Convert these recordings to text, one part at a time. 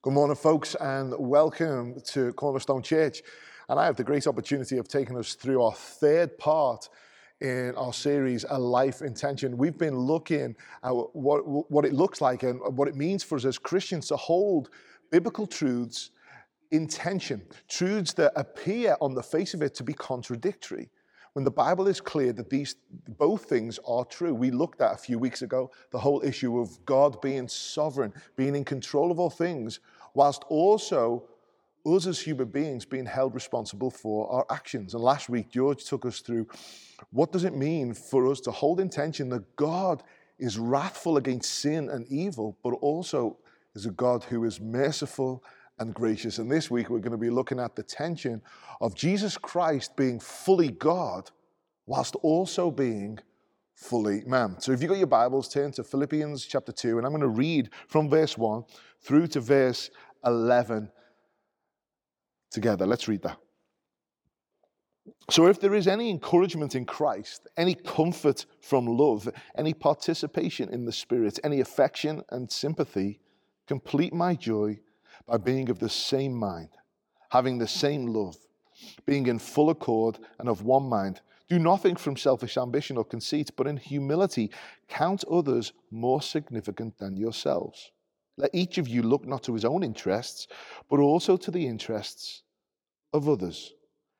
Good morning, folks, and welcome to Cornerstone Church. And I have the great opportunity of taking us through our third part in our series, A Life Intention. We've been looking at what, what it looks like and what it means for us as Christians to hold biblical truths intention, truths that appear on the face of it to be contradictory when the Bible is clear that these both things are true. We looked at a few weeks ago the whole issue of God being sovereign, being in control of all things, whilst also us as human beings being held responsible for our actions. And last week, George took us through what does it mean for us to hold intention that God is wrathful against sin and evil, but also is a God who is merciful and gracious. And this week we're going to be looking at the tension of Jesus Christ being fully God whilst also being fully man. So if you've got your Bibles, turn to Philippians chapter 2, and I'm going to read from verse 1 through to verse 11 together. Let's read that. So, if there is any encouragement in Christ, any comfort from love, any participation in the Spirit, any affection and sympathy, complete my joy by being of the same mind, having the same love, being in full accord and of one mind. Do nothing from selfish ambition or conceit, but in humility count others more significant than yourselves. Let each of you look not to his own interests, but also to the interests of others.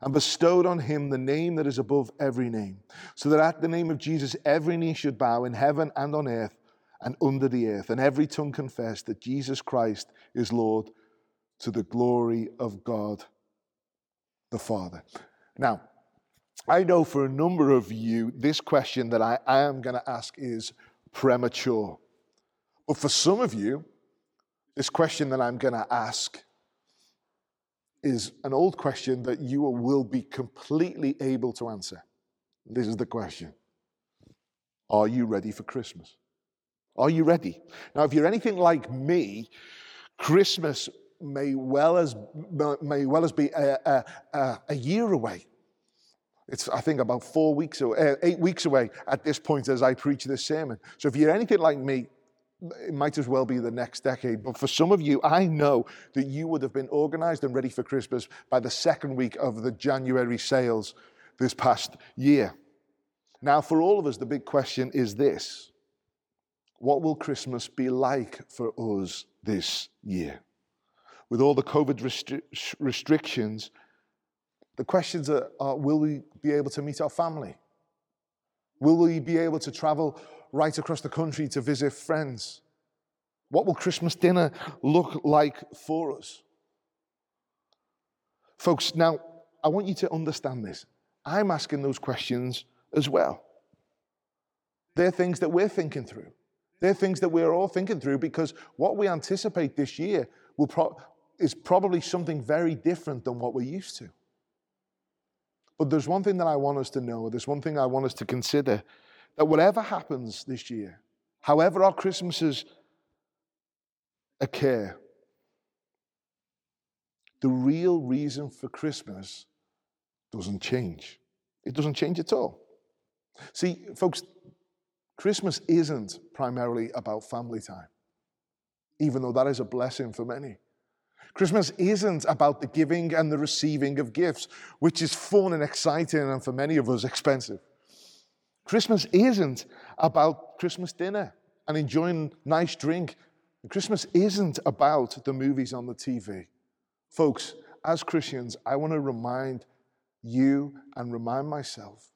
and bestowed on him the name that is above every name, so that at the name of Jesus every knee should bow in heaven and on earth and under the earth, and every tongue confess that Jesus Christ is Lord to the glory of God the Father. Now, I know for a number of you, this question that I, I am going to ask is premature. But for some of you, this question that I'm going to ask is an old question that you will be completely able to answer. This is the question Are you ready for Christmas? Are you ready? Now, if you're anything like me, Christmas may well as, may well as be a, a, a year away. It's, I think, about four weeks or uh, eight weeks away at this point as I preach this sermon. So if you're anything like me, it might as well be the next decade. But for some of you, I know that you would have been organized and ready for Christmas by the second week of the January sales this past year. Now, for all of us, the big question is this What will Christmas be like for us this year? With all the COVID restri- restrictions, the questions are, are will we be able to meet our family? Will we be able to travel right across the country to visit friends? What will Christmas dinner look like for us? Folks, now I want you to understand this. I'm asking those questions as well. They're things that we're thinking through. They're things that we're all thinking through because what we anticipate this year will pro- is probably something very different than what we're used to. But there's one thing that I want us to know, there's one thing I want us to consider that whatever happens this year, however our Christmases occur, the real reason for Christmas doesn't change. It doesn't change at all. See, folks, Christmas isn't primarily about family time, even though that is a blessing for many. Christmas isn't about the giving and the receiving of gifts, which is fun and exciting and for many of us expensive. Christmas isn't about Christmas dinner and enjoying nice drink. Christmas isn't about the movies on the TV. Folks, as Christians, I want to remind you and remind myself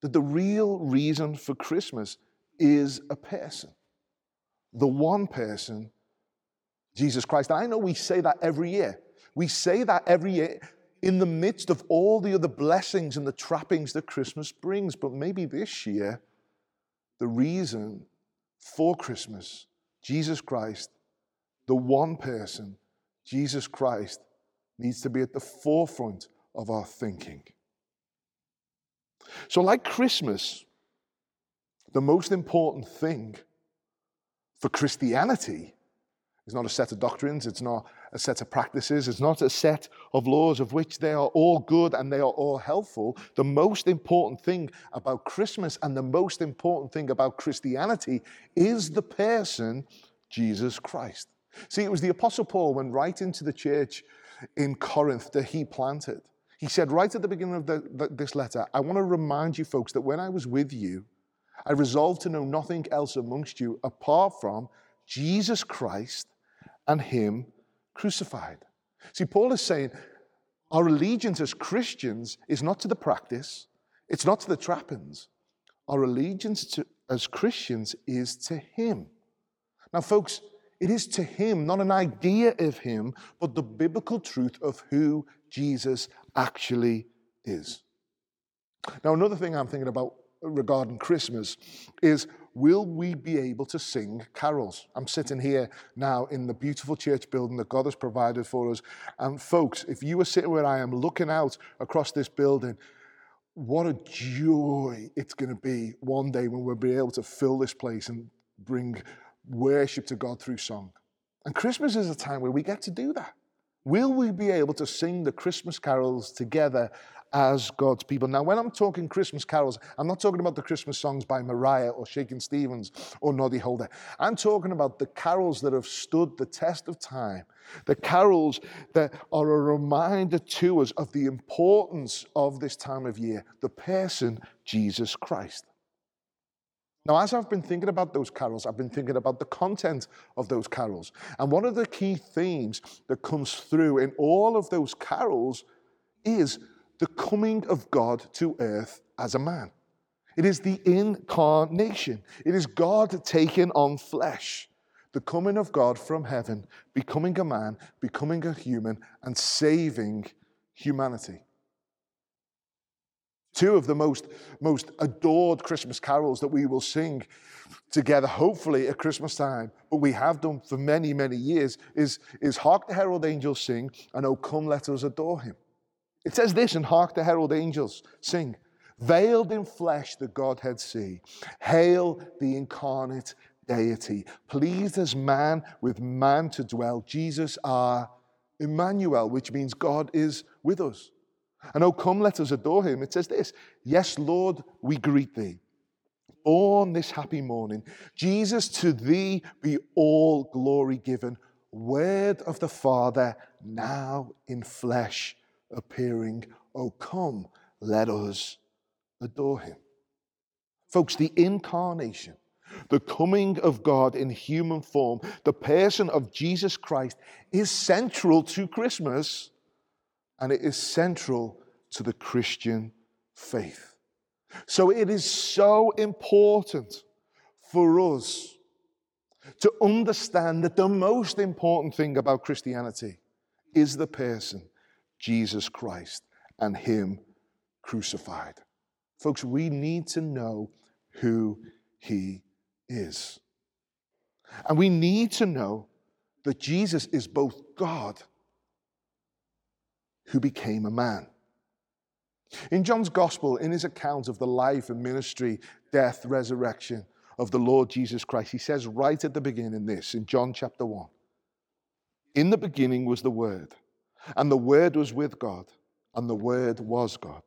that the real reason for Christmas is a person. The one person, Jesus Christ. I know we say that every year. We say that every year in the midst of all the other blessings and the trappings that Christmas brings. But maybe this year, the reason for Christmas, Jesus Christ, the one person, Jesus Christ, needs to be at the forefront of our thinking. So, like Christmas, the most important thing for Christianity is not a set of doctrines, it's not a set of practices, it's not a set of laws of which they are all good and they are all helpful. The most important thing about Christmas and the most important thing about Christianity is the person, Jesus Christ. See, it was the Apostle Paul, when writing to the church in Corinth that he planted, he said right at the beginning of the, the, this letter, I want to remind you folks that when I was with you, I resolved to know nothing else amongst you apart from Jesus Christ and Him crucified. See, Paul is saying our allegiance as Christians is not to the practice, it's not to the trappings. Our allegiance to, as Christians is to Him. Now, folks, it is to Him, not an idea of Him, but the biblical truth of who Jesus actually is. Now, another thing I'm thinking about regarding Christmas is will we be able to sing carols? I'm sitting here now in the beautiful church building that God has provided for us. And folks, if you were sitting where I am looking out across this building, what a joy it's going to be one day when we'll be able to fill this place and bring worship to God through song. And Christmas is a time where we get to do that. Will we be able to sing the Christmas carols together as God's people. Now, when I'm talking Christmas carols, I'm not talking about the Christmas songs by Mariah or Shakin' Stevens or Noddy Holder. I'm talking about the carols that have stood the test of time, the carols that are a reminder to us of the importance of this time of year, the person, Jesus Christ. Now, as I've been thinking about those carols, I've been thinking about the content of those carols. And one of the key themes that comes through in all of those carols is the coming of God to earth as a man. It is the incarnation. It is God taking on flesh. The coming of God from heaven, becoming a man, becoming a human, and saving humanity. Two of the most, most adored Christmas carols that we will sing together, hopefully at Christmas time, but we have done for many, many years, is, is Hark the Herald Angels Sing and Oh Come Let Us Adore Him. It says this and Hark the Herald Angels Sing. Veiled in flesh, the Godhead see. Hail the incarnate deity. Pleased as man with man to dwell. Jesus our Emmanuel, which means God is with us. And oh, come, let us adore him. It says this Yes, Lord, we greet thee. Born this happy morning, Jesus, to thee be all glory given. Word of the Father, now in flesh appearing. Oh, come, let us adore him. Folks, the incarnation, the coming of God in human form, the person of Jesus Christ is central to Christmas and it is central to the Christian faith. So it is so important for us to understand that the most important thing about Christianity is the person Jesus Christ and Him crucified. Folks, we need to know who He is. And we need to know that Jesus is both God who became a man. In John's Gospel, in his account of the life and ministry, death, resurrection of the Lord Jesus Christ, he says right at the beginning this in John chapter 1 In the beginning was the Word and the Word was with God, and the Word was God.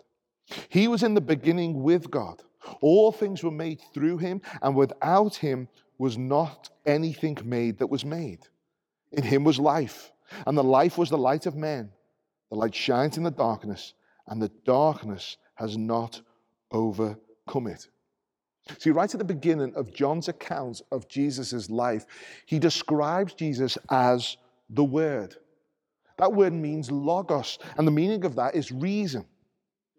He was in the beginning with God. All things were made through him, and without him was not anything made that was made. In him was life, and the life was the light of men. The light shines in the darkness, and the darkness has not overcome it. See, right at the beginning of John's account of Jesus' life, he describes Jesus as the Word. That word means logos, and the meaning of that is reason,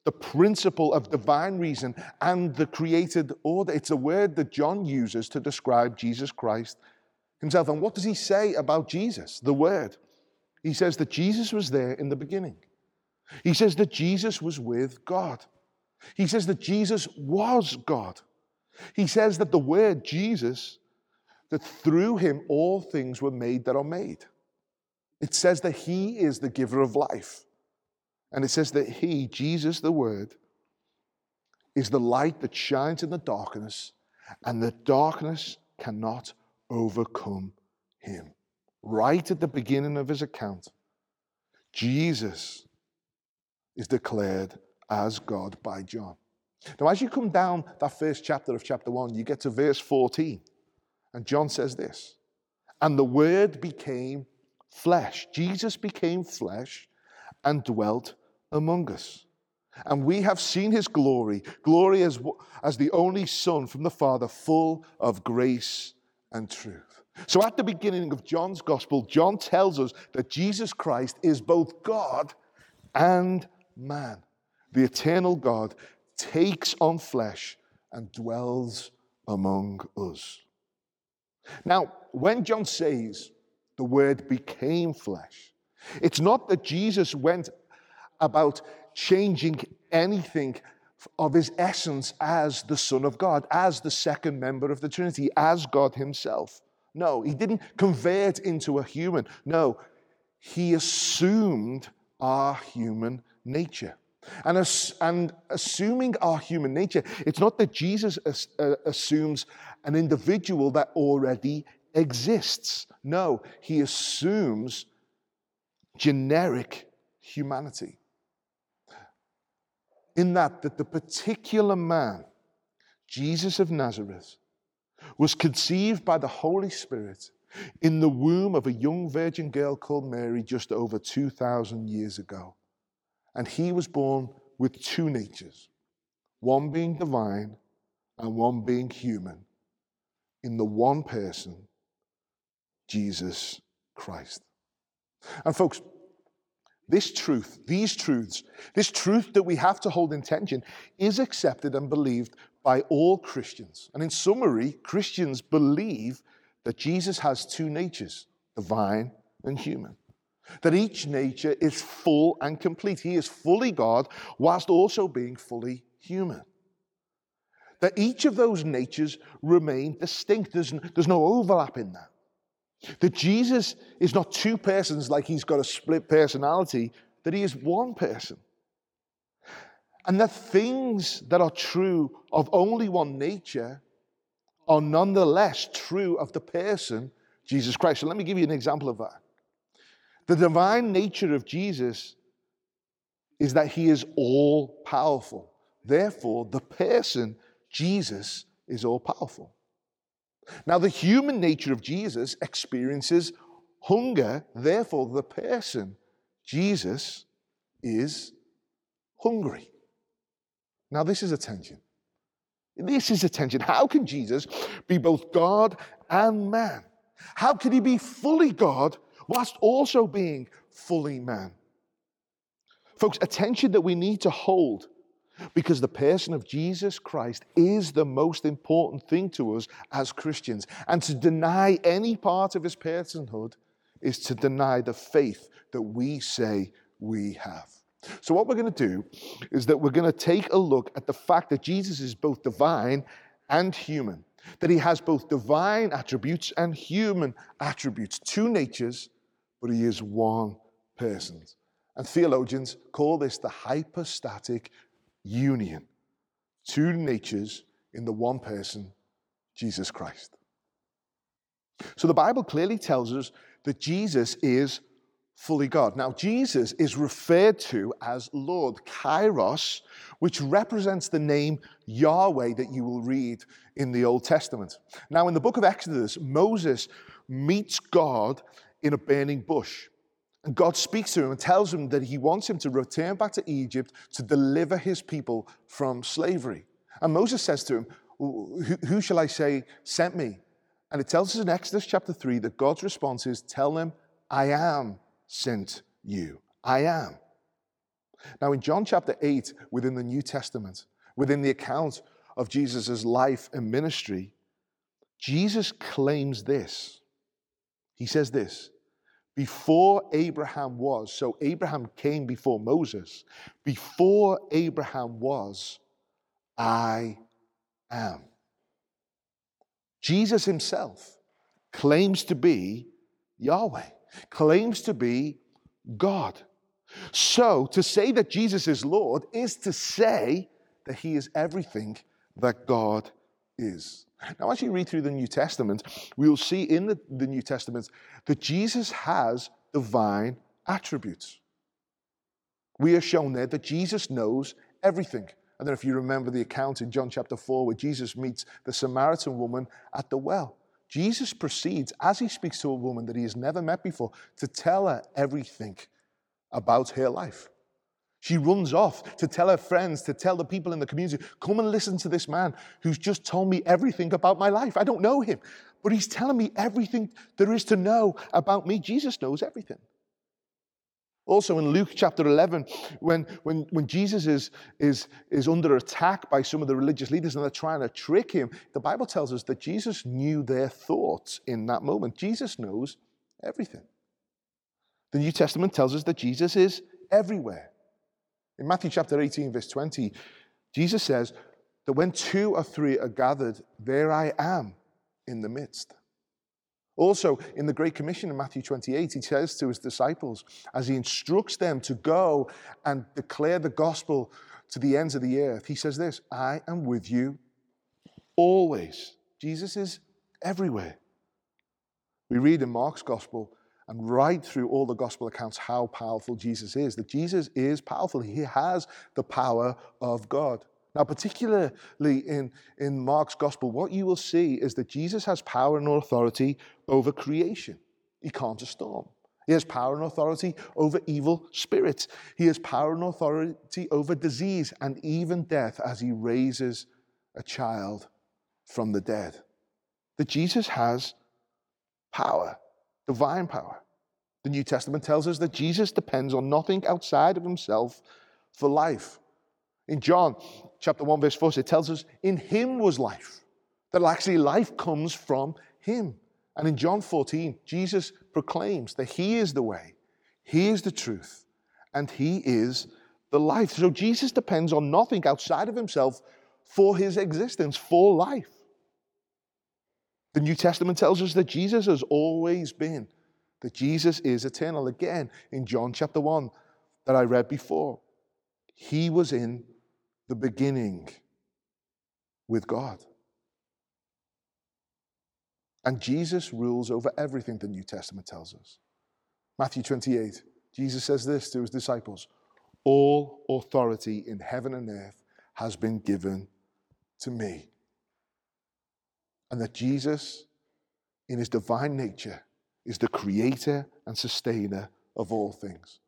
the principle of divine reason and the created order. It's a word that John uses to describe Jesus Christ himself. And what does he say about Jesus, the word? He says that Jesus was there in the beginning. He says that Jesus was with God. He says that Jesus was God. He says that the word Jesus, that through him all things were made that are made. It says that He is the giver of life. And it says that He, Jesus the Word, is the light that shines in the darkness, and the darkness cannot overcome Him. Right at the beginning of His account, Jesus is declared as God by John. Now, as you come down that first chapter of chapter 1, you get to verse 14, and John says this And the Word became flesh. Jesus became flesh and dwelt among us. And we have seen his glory, glory as, as the only Son from the Father, full of grace and truth. So at the beginning of John's gospel, John tells us that Jesus Christ is both God and man. The eternal God takes on flesh and dwells among us. Now, when John says the word became flesh, it's not that Jesus went about changing anything of his essence as the Son of God, as the second member of the Trinity, as God himself. No, he didn't convert into a human. No, he assumed our human nature. And, as, and assuming our human nature, it's not that Jesus as, uh, assumes an individual that already exists. No, he assumes generic humanity. In that, that the particular man, Jesus of Nazareth, was conceived by the Holy Spirit in the womb of a young virgin girl called Mary just over 2,000 years ago. And he was born with two natures, one being divine and one being human, in the one person, Jesus Christ. And folks, this truth, these truths, this truth that we have to hold in tension is accepted and believed by all Christians. And in summary, Christians believe that Jesus has two natures, divine and human that each nature is full and complete. He is fully God whilst also being fully human. That each of those natures remain distinct. There's, there's no overlap in that. That Jesus is not two persons like he's got a split personality, that he is one person. And that things that are true of only one nature are nonetheless true of the person, Jesus Christ. So let me give you an example of that. The divine nature of Jesus is that he is all powerful. Therefore, the person, Jesus, is all powerful. Now, the human nature of Jesus experiences hunger. Therefore, the person, Jesus, is hungry. Now, this is attention. This is attention. How can Jesus be both God and man? How can he be fully God whilst also being fully man. Folks, attention that we need to hold because the person of Jesus Christ is the most important thing to us as Christians. And to deny any part of his personhood is to deny the faith that we say we have. So, what we're going to do is that we're going to take a look at the fact that Jesus is both divine and human, that he has both divine attributes and human attributes, two natures but he is one person. And theologians call this the hypostatic union. Two natures in the one person, Jesus Christ. So the Bible clearly tells us that Jesus is fully God. Now, Jesus is referred to as Lord, Kyrios, which represents the name Yahweh that you will read in the Old Testament. Now, in the book of Exodus, Moses meets God in a burning bush. And God speaks to him and tells him that he wants him to return back to Egypt to deliver his people from slavery. And Moses says to him, Who shall I say sent me? And it tells us in Exodus chapter 3 that God's response is, Tell them, I am sent you. I am. Now, in John chapter 8, within the New Testament, within the account of Jesus' life and ministry, Jesus claims this. He says this before Abraham was, so Abraham came before Moses, before Abraham was, I am. Jesus himself claims to be Yahweh, claims to be God. So, to say that Jesus is Lord is to say that he is everything that God is. Now, as you read through the New Testament, we will see in the, the New Testament that Jesus has divine attributes. We are shown there that Jesus knows everything. I don't know if you remember the account in John chapter 4 where Jesus meets the Samaritan woman at the well. Jesus proceeds, as he speaks to a woman that he has never met before, to tell her everything about her life. She runs off to tell her friends, to tell the people in the community, come and listen to this man who's just told me everything about my life. I don't know him, but he's telling me everything there is to know about me. Jesus knows everything. Also in Luke chapter 11, when, when, when Jesus is, is, is under attack by some of the religious leaders and they're trying to trick him, the Bible tells us that Jesus knew their thoughts in that moment. Jesus knows everything. The New Testament tells us that Jesus is everywhere. In Matthew chapter 18, verse 20, Jesus says that when two or three are gathered, there I am in the midst. Also, in the Great Commission in Matthew 28, he says to his disciples, as he instructs them to go and declare the gospel to the ends of the earth, he says this I am with you always. Jesus is everywhere. We read in Mark's gospel and right through all the gospel accounts how powerful Jesus is. That Jesus is powerful, he has the power of God. Now, particularly in, in Mark's gospel, what you will see is that Jesus has power and authority over creation. He calms a storm. He has power and authority over evil spirits. He has power and authority over disease and even death as he raises a child from the dead. That Jesus has power divine power. The New Testament tells us that Jesus depends on nothing outside of himself for life. In John chapter 1, verse 4, it tells us, In him was life. That actually life comes from him. And in John 14, Jesus proclaims that he is the way, he is the truth, and he is the life. So Jesus depends on nothing outside of himself for his existence, for life. The New Testament tells us that Jesus has always been, that Jesus is eternal. Again, in John chapter 1 that I read before, he was in the beginning with God. And Jesus rules over everything, the New Testament tells us. Matthew 28, Jesus says this to his disciples All authority in heaven and earth has been given to me and that Jesus, in his divine nature, is the creator and sustainer of all things.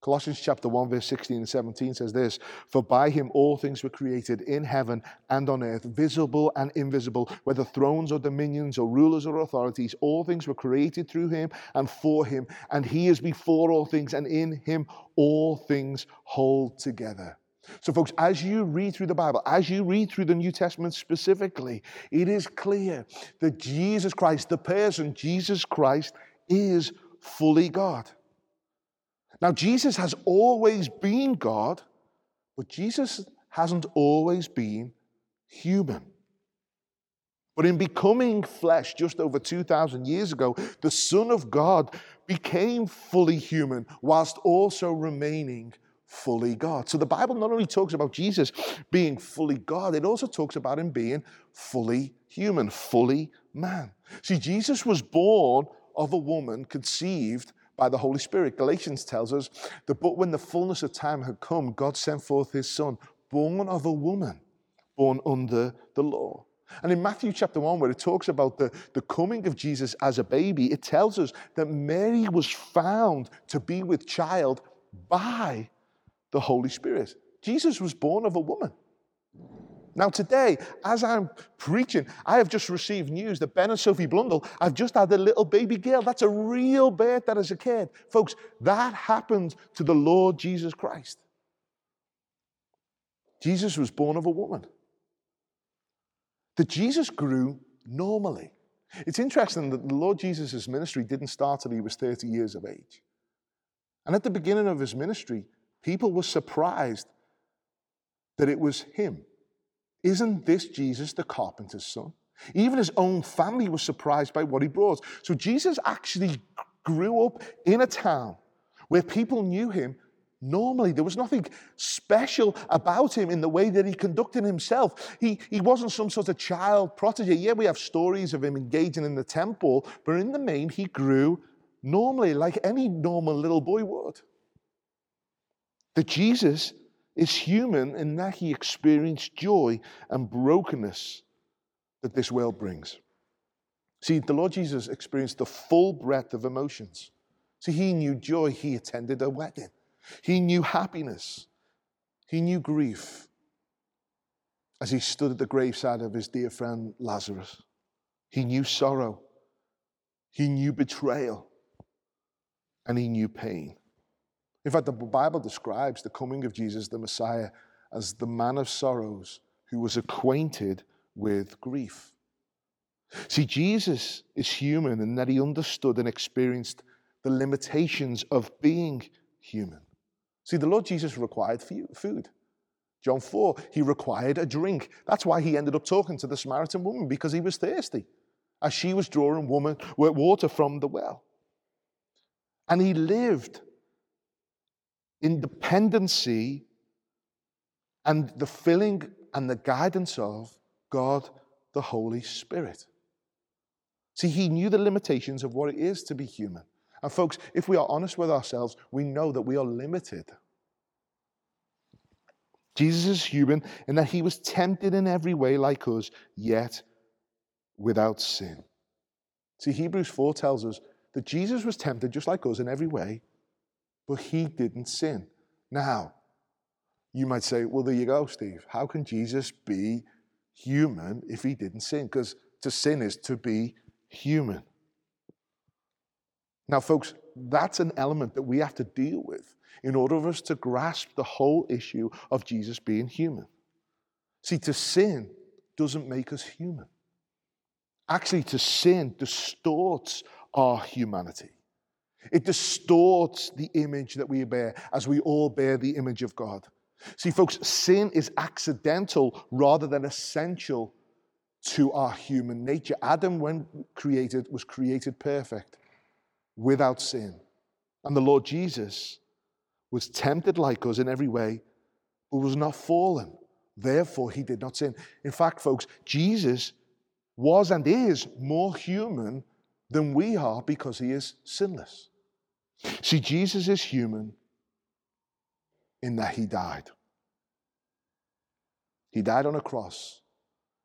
Colossians chapter 1, verse 16 and 17 says this For by him all things were created in heaven and on earth, visible and invisible, whether thrones or dominions or rulers or authorities, all things were created through him and for him, and he is before all things, and in him all things hold together. So, folks, as you read through the Bible, as you read through the New Testament specifically, it is clear that Jesus Christ, the person, Jesus Christ, is fully God. Now, Jesus has always been God, but Jesus hasn't always been human. But in becoming flesh just over 2,000 years ago, the Son of God became fully human whilst also remaining fully God. So the Bible not only talks about Jesus being fully God, it also talks about him being fully human, fully man. See, Jesus was born of a woman conceived by the Holy Spirit. Galatians tells us that, but when the fullness of time had come, God sent forth his son, born of a woman, born under the law. And in Matthew chapter 1, where it talks about the, the coming of Jesus as a baby, it tells us that Mary was found to be with child by the Holy Spirit. Jesus was born of a woman. Now, today, as I'm preaching, I have just received news that Ben and Sophie Blundell have just had a little baby girl. That's a real birth that is a kid. Folks, that happened to the Lord Jesus Christ. Jesus was born of a woman. That Jesus grew normally. It's interesting that the Lord Jesus' ministry didn't start till he was 30 years of age. And at the beginning of his ministry, People were surprised that it was him. Isn't this Jesus, the carpenter's son? Even his own family was surprised by what he brought. So Jesus actually grew up in a town where people knew him normally. There was nothing special about him in the way that he conducted himself. He, he wasn't some sort of child prodigy. Yeah, we have stories of him engaging in the temple, but in the main, he grew normally, like any normal little boy would. That Jesus is human in that he experienced joy and brokenness that this world brings. See, the Lord Jesus experienced the full breadth of emotions. See, he knew joy, he attended a wedding. He knew happiness. He knew grief as he stood at the graveside of his dear friend Lazarus. He knew sorrow. He knew betrayal. And he knew pain. In fact, the Bible describes the coming of Jesus, the Messiah, as the man of sorrows who was acquainted with grief. See, Jesus is human in that he understood and experienced the limitations of being human. See, the Lord Jesus required food. John 4, he required a drink. That's why he ended up talking to the Samaritan woman because he was thirsty as she was drawing water from the well. And he lived in dependency and the filling and the guidance of God the Holy Spirit. See, he knew the limitations of what it is to be human. And folks, if we are honest with ourselves, we know that we are limited. Jesus is human in that he was tempted in every way like us, yet without sin. See, Hebrews 4 tells us that Jesus was tempted just like us in every way, but he didn't sin. Now, you might say, well, there you go, Steve. How can Jesus be human if he didn't sin? Because to sin is to be human. Now, folks, that's an element that we have to deal with in order for us to grasp the whole issue of Jesus being human. See, to sin doesn't make us human. Actually, to sin distorts our humanity. It distorts the image that we bear as we all bear the image of God. See, folks, sin is accidental rather than essential to our human nature. Adam, when created, was created perfect without sin. And the Lord Jesus was tempted like us in every way, but was not fallen. Therefore, he did not sin. In fact, folks, Jesus was and is more human than we are because he is sinless. See, Jesus is human in that he died. He died on a cross.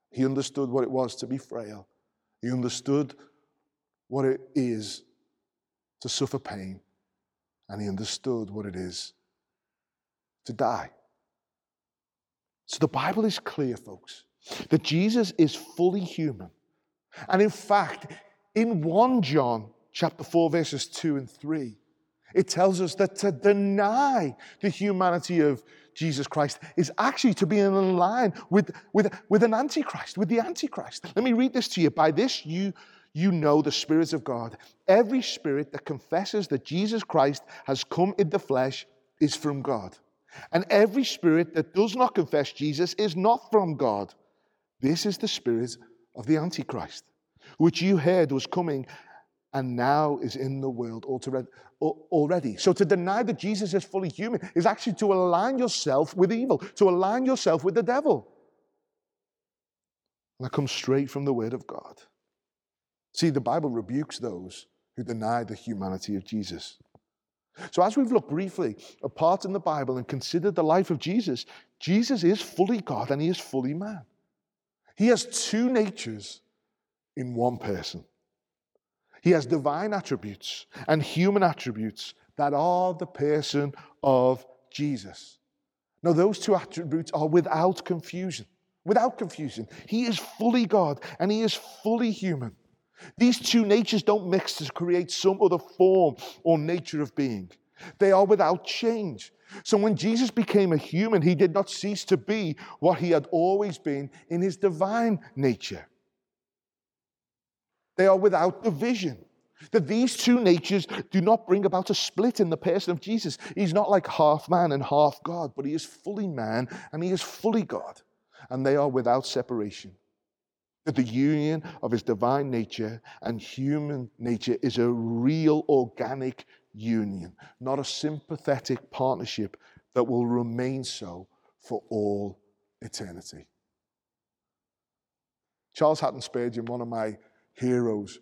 He understood what it was to be frail. He understood what it is to suffer pain, and he understood what it is to die. So the Bible is clear, folks, that Jesus is fully human. And in fact, in 1 John chapter 4, verses 2 and 3, it tells us that to deny the humanity of Jesus Christ is actually to be in line with, with, with an antichrist, with the antichrist. Let me read this to you. By this you you know the spirits of God. Every spirit that confesses that Jesus Christ has come in the flesh is from God. And every spirit that does not confess Jesus is not from God. This is the spirit of the Antichrist, which you heard was coming and now is in the world already. So to deny that Jesus is fully human is actually to align yourself with evil, to align yourself with the devil. And that comes straight from the Word of God. See, the Bible rebukes those who deny the humanity of Jesus. So, as we've looked briefly apart in the Bible and considered the life of Jesus, Jesus is fully God and he is fully man. He has two natures in one person. He has divine attributes and human attributes that are the person of Jesus. Now, those two attributes are without confusion. Without confusion. He is fully God and he is fully human. These two natures don't mix to create some other form or nature of being. They are without change. So when Jesus became a human, he did not cease to be what he had always been in his divine nature. They are without division. That these two natures do not bring about a split in the person of Jesus. He's not like half man and half God, but he is fully man and he is fully God. And they are without separation that the union of his divine nature and human nature is a real organic union, not a sympathetic partnership that will remain so for all eternity. Charles Haddon Spurgeon, one of my heroes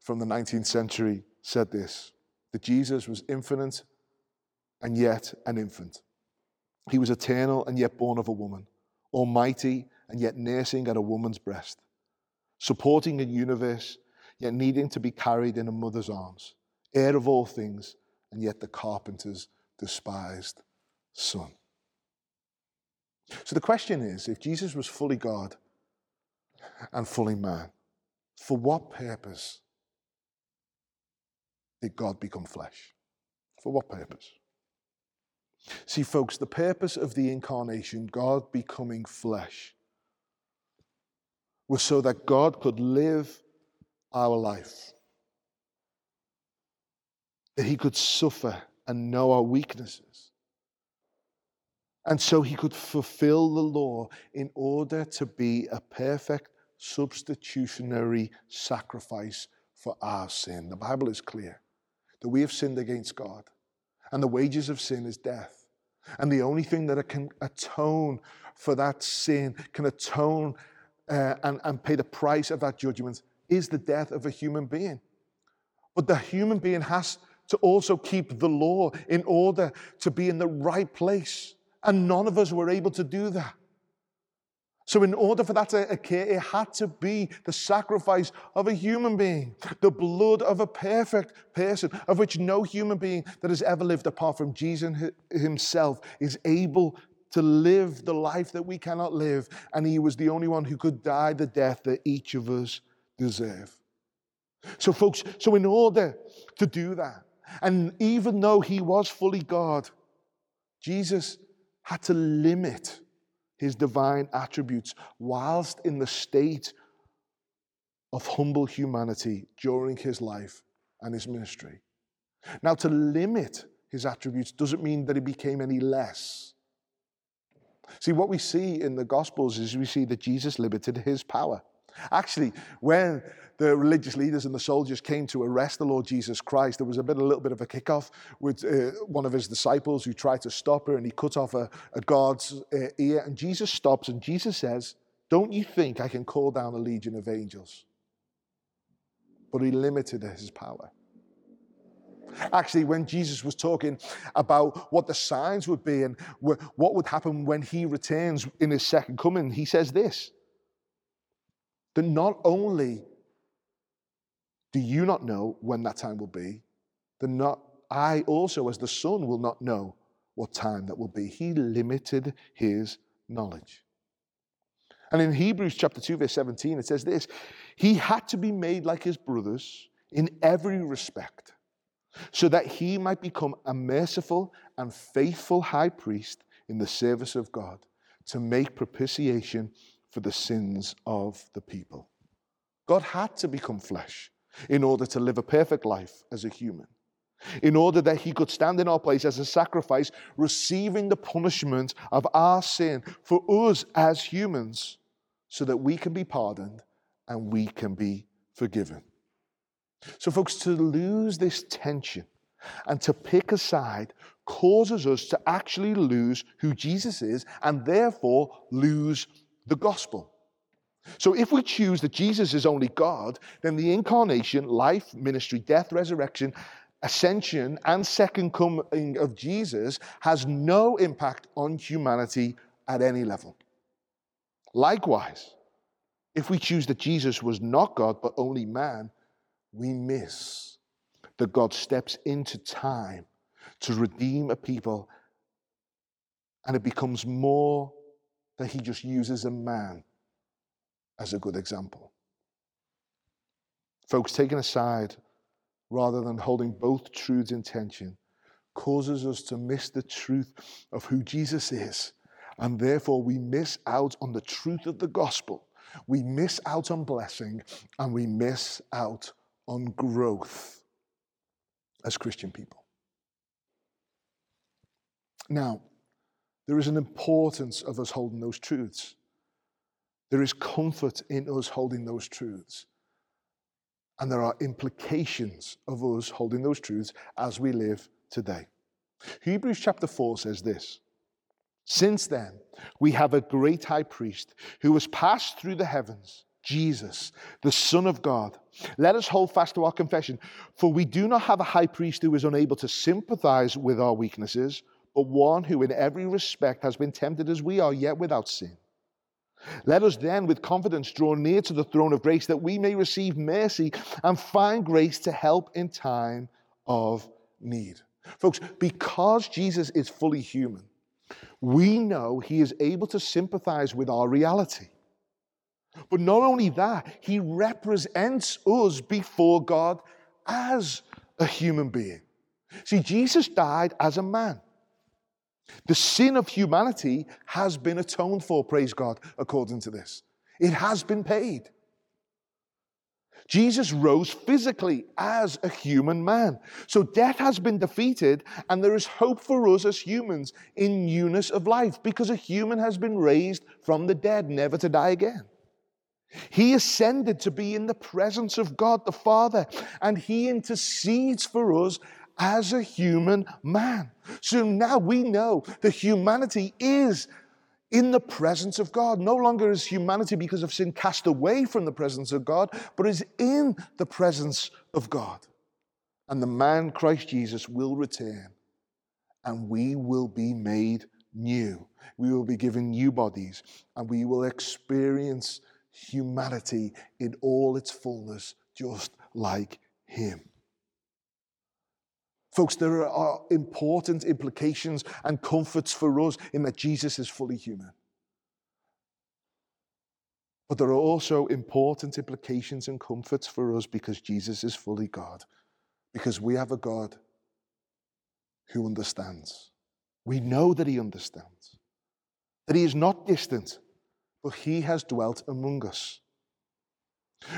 from the 19th century, said this that Jesus was infinite and yet an infant. He was eternal and yet born of a woman, almighty and yet nursing at a woman's breast, supporting a universe yet needing to be carried in a mother's arms, heir of all things and yet the carpenter's despised son. So the question is if Jesus was fully God and fully man, for what purpose did God become flesh? For what purpose? See, folks, the purpose of the incarnation, God becoming flesh, was so that God could live our life, that He could suffer and know our weaknesses. And so He could fulfill the law in order to be a perfect substitutionary sacrifice for our sin. The Bible is clear that we have sinned against God, and the wages of sin is death. And the only thing that can atone for that sin, can atone uh, and, and pay the price of that judgment, is the death of a human being. But the human being has to also keep the law in order to be in the right place. And none of us were able to do that. So, in order for that to occur, it had to be the sacrifice of a human being, the blood of a perfect person, of which no human being that has ever lived apart from Jesus himself is able to live the life that we cannot live. And he was the only one who could die the death that each of us deserve. So, folks, so in order to do that, and even though he was fully God, Jesus had to limit his divine attributes whilst in the state of humble humanity during his life and his ministry. Now, to limit his attributes doesn't mean that he became any less. See, what we see in the Gospels is we see that Jesus limited his power. Actually, when the religious leaders and the soldiers came to arrest the Lord Jesus Christ, there was a bit, a little bit of a kickoff with uh, one of his disciples who tried to stop her, and he cut off a, a guard's uh, ear. And Jesus stops, and Jesus says, "Don't you think I can call down a legion of angels?" But he limited his power. Actually, when Jesus was talking about what the signs would be and what would happen when he returns in his second coming, he says this that not only do you not know when that time will be, that not I also, as the Son, will not know what time that will be. He limited his knowledge. And in Hebrews chapter 2, verse 17, it says this He had to be made like his brothers in every respect, so that he might become a merciful and faithful high priest in the service of God to make propitiation for the sins of the people. God had to become flesh in order to live a perfect life as a human, in order that he could stand in our place as a sacrifice, receiving the punishment of our sin for us as humans, so that we can be pardoned and we can be forgiven. So, folks, to lose this tension and to pick a side causes us to actually lose who Jesus is and therefore lose the gospel. So if we choose that Jesus is only God, then the incarnation, life, ministry, death, resurrection, ascension, and second coming of Jesus has no impact on humanity at any level. Likewise, if we choose that Jesus was not God but only man, we miss that God steps into time to redeem a people and it becomes more that he just uses a man as a good example. Folks, taking a side rather than holding both truths in tension causes us to miss the truth of who Jesus is. And therefore, we miss out on the truth of the gospel. We miss out on blessing and we miss out on growth as Christian people. Now, there is an importance of us holding those truths. There is comfort in us holding those truths. And there are implications of us holding those truths as we live today. Hebrews chapter 4 says this Since then, we have a great high priest who has passed through the heavens, Jesus, the Son of God. Let us hold fast to our confession, for we do not have a high priest who is unable to sympathize with our weaknesses, but one who in every respect has been tempted as we are, yet without sin. Let us then with confidence draw near to the throne of grace that we may receive mercy and find grace to help in time of need. Folks, because Jesus is fully human, we know he is able to sympathize with our reality. But not only that, he represents us before God as a human being. See, Jesus died as a man. The sin of humanity has been atoned for, praise God, according to this. It has been paid. Jesus rose physically as a human man. So death has been defeated, and there is hope for us as humans in newness of life because a human has been raised from the dead, never to die again. He ascended to be in the presence of God the Father, and He intercedes for us as a human man. So now we know that humanity is in the presence of God. No longer is humanity because of sin cast away from the presence of God, but is in the presence of God. And the man Christ Jesus will return, and we will be made new. We will be given new bodies, and we will experience humanity in all its fullness, just like Him. Folks, there are important implications and comforts for us in that Jesus is fully human. But there are also important implications and comforts for us because Jesus is fully God. Because we have a God who understands. We know that He understands, that He is not distant, but He has dwelt among us.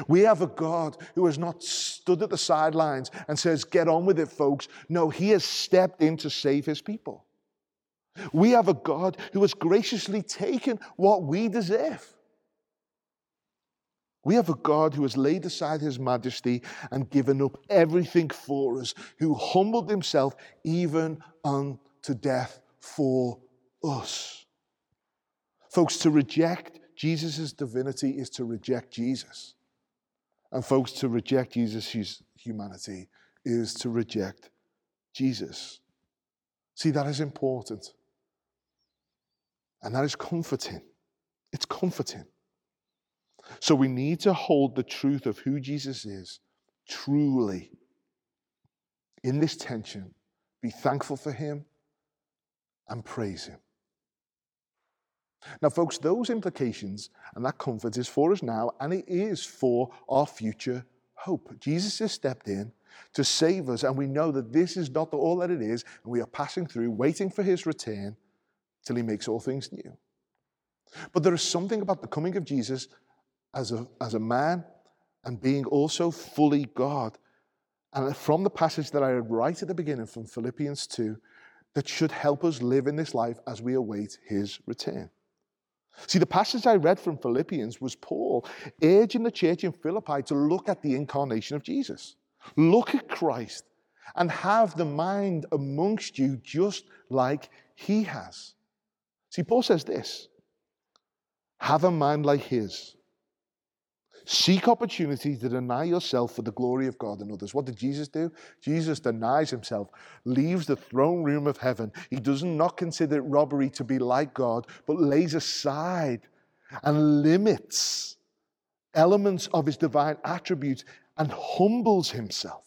We have a God who has not stood at the sidelines and says, Get on with it, folks. No, He has stepped in to save His people. We have a God who has graciously taken what we deserve. We have a God who has laid aside his majesty and given up everything for us, who humbled himself even unto death for us. Folks, to reject Jesus' divinity is to reject Jesus. And folks, to reject Jesus' humanity is to reject Jesus. See, that is important. And that is comforting. It's comforting. So we need to hold the truth of who Jesus is truly in this tension. Be thankful for him and praise him. Now, folks, those implications and that comfort is for us now, and it is for our future hope. Jesus has stepped in to save us, and we know that this is not all that it is, and we are passing through, waiting for his return till he makes all things new. But there is something about the coming of Jesus as a, as a man and being also fully God. And from the passage that I read right at the beginning from Philippians 2, that should help us live in this life as we await his return. See, the passage I read from Philippians was Paul urging the church in Philippi to look at the incarnation of Jesus. Look at Christ and have the mind amongst you just like he has. See, Paul says this have a mind like his Seek opportunities to deny yourself for the glory of God and others. What did Jesus do? Jesus denies himself, leaves the throne room of heaven. He does not consider it robbery to be like God, but lays aside and limits elements of his divine attributes and humbles himself.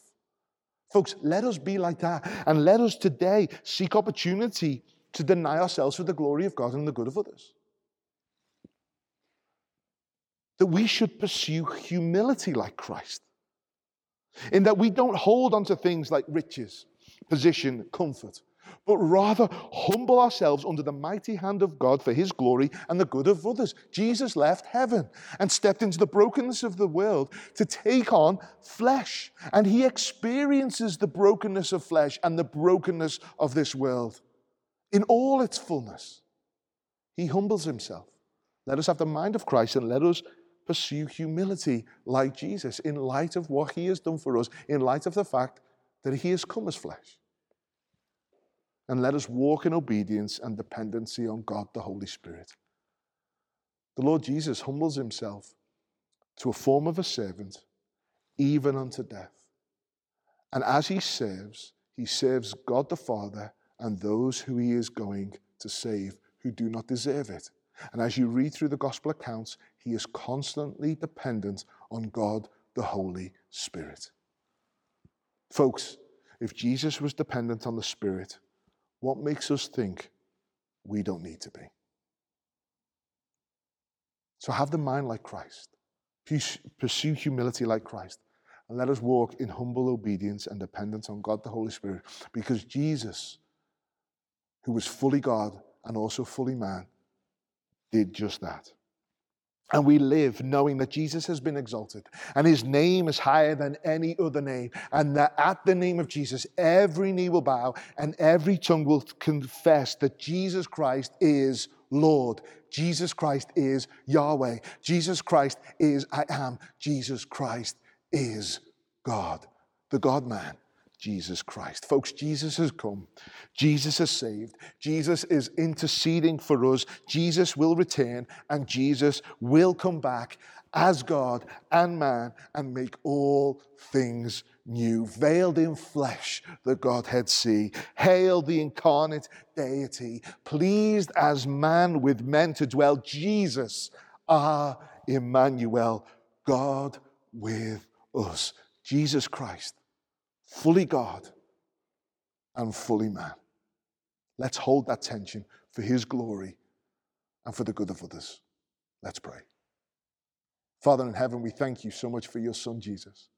Folks, let us be like that. And let us today seek opportunity to deny ourselves for the glory of God and the good of others that we should pursue humility like Christ. In that we don't hold on to things like riches, position, comfort, but rather humble ourselves under the mighty hand of God for his glory and the good of others. Jesus left heaven and stepped into the brokenness of the world to take on flesh. And he experiences the brokenness of flesh and the brokenness of this world in all its fullness. He humbles himself. Let us have the mind of Christ and let us pursue humility like Jesus in light of what he has done for us, in light of the fact that he has come as flesh. And let us walk in obedience and dependency on God the Holy Spirit. The Lord Jesus humbles himself to a form of a servant, even unto death. And as he serves, he serves God the Father and those who he is going to save who do not deserve it. And as you read through the gospel accounts, he is constantly dependent on God the Holy Spirit. Folks, if Jesus was dependent on the Spirit, what makes us think we don't need to be? So have the mind like Christ, pursue humility like Christ, and let us walk in humble obedience and dependence on God the Holy Spirit, because Jesus, who was fully God and also fully man, did just that. And we live knowing that Jesus has been exalted and his name is higher than any other name. And that at the name of Jesus, every knee will bow and every tongue will confess that Jesus Christ is Lord. Jesus Christ is Yahweh. Jesus Christ is I am. Jesus Christ is God, the God man. Jesus Christ. Folks, Jesus has come. Jesus has saved. Jesus is interceding for us. Jesus will return and Jesus will come back as God and man and make all things new. Veiled in flesh, the Godhead see. Hail the incarnate deity, pleased as man with men to dwell. Jesus, our Emmanuel, God with us. Jesus Christ fully God and fully man. Let's hold that tension for His glory and for the good of others. Let's pray. Father in heaven, we thank you so much for your Son, Jesus.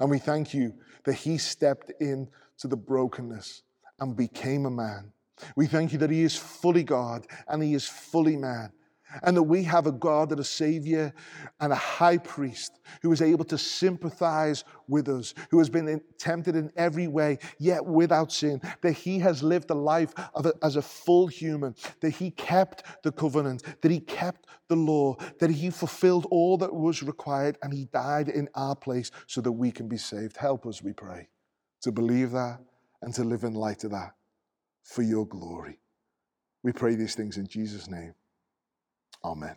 And we thank you that He stepped into the brokenness and became a man. We thank you that He is fully God and He is fully man and that we have a God and a Savior and a high priest who is able to sympathize with us, who has been tempted in every way, yet without sin, that he has lived a life a, as a full human, that he kept the covenant, that he kept the law, that he fulfilled all that was required, and he died in our place so that we can be saved. Help us, we pray, to believe that and to live in light of that for your glory. We pray these things in Jesus' name. Amen.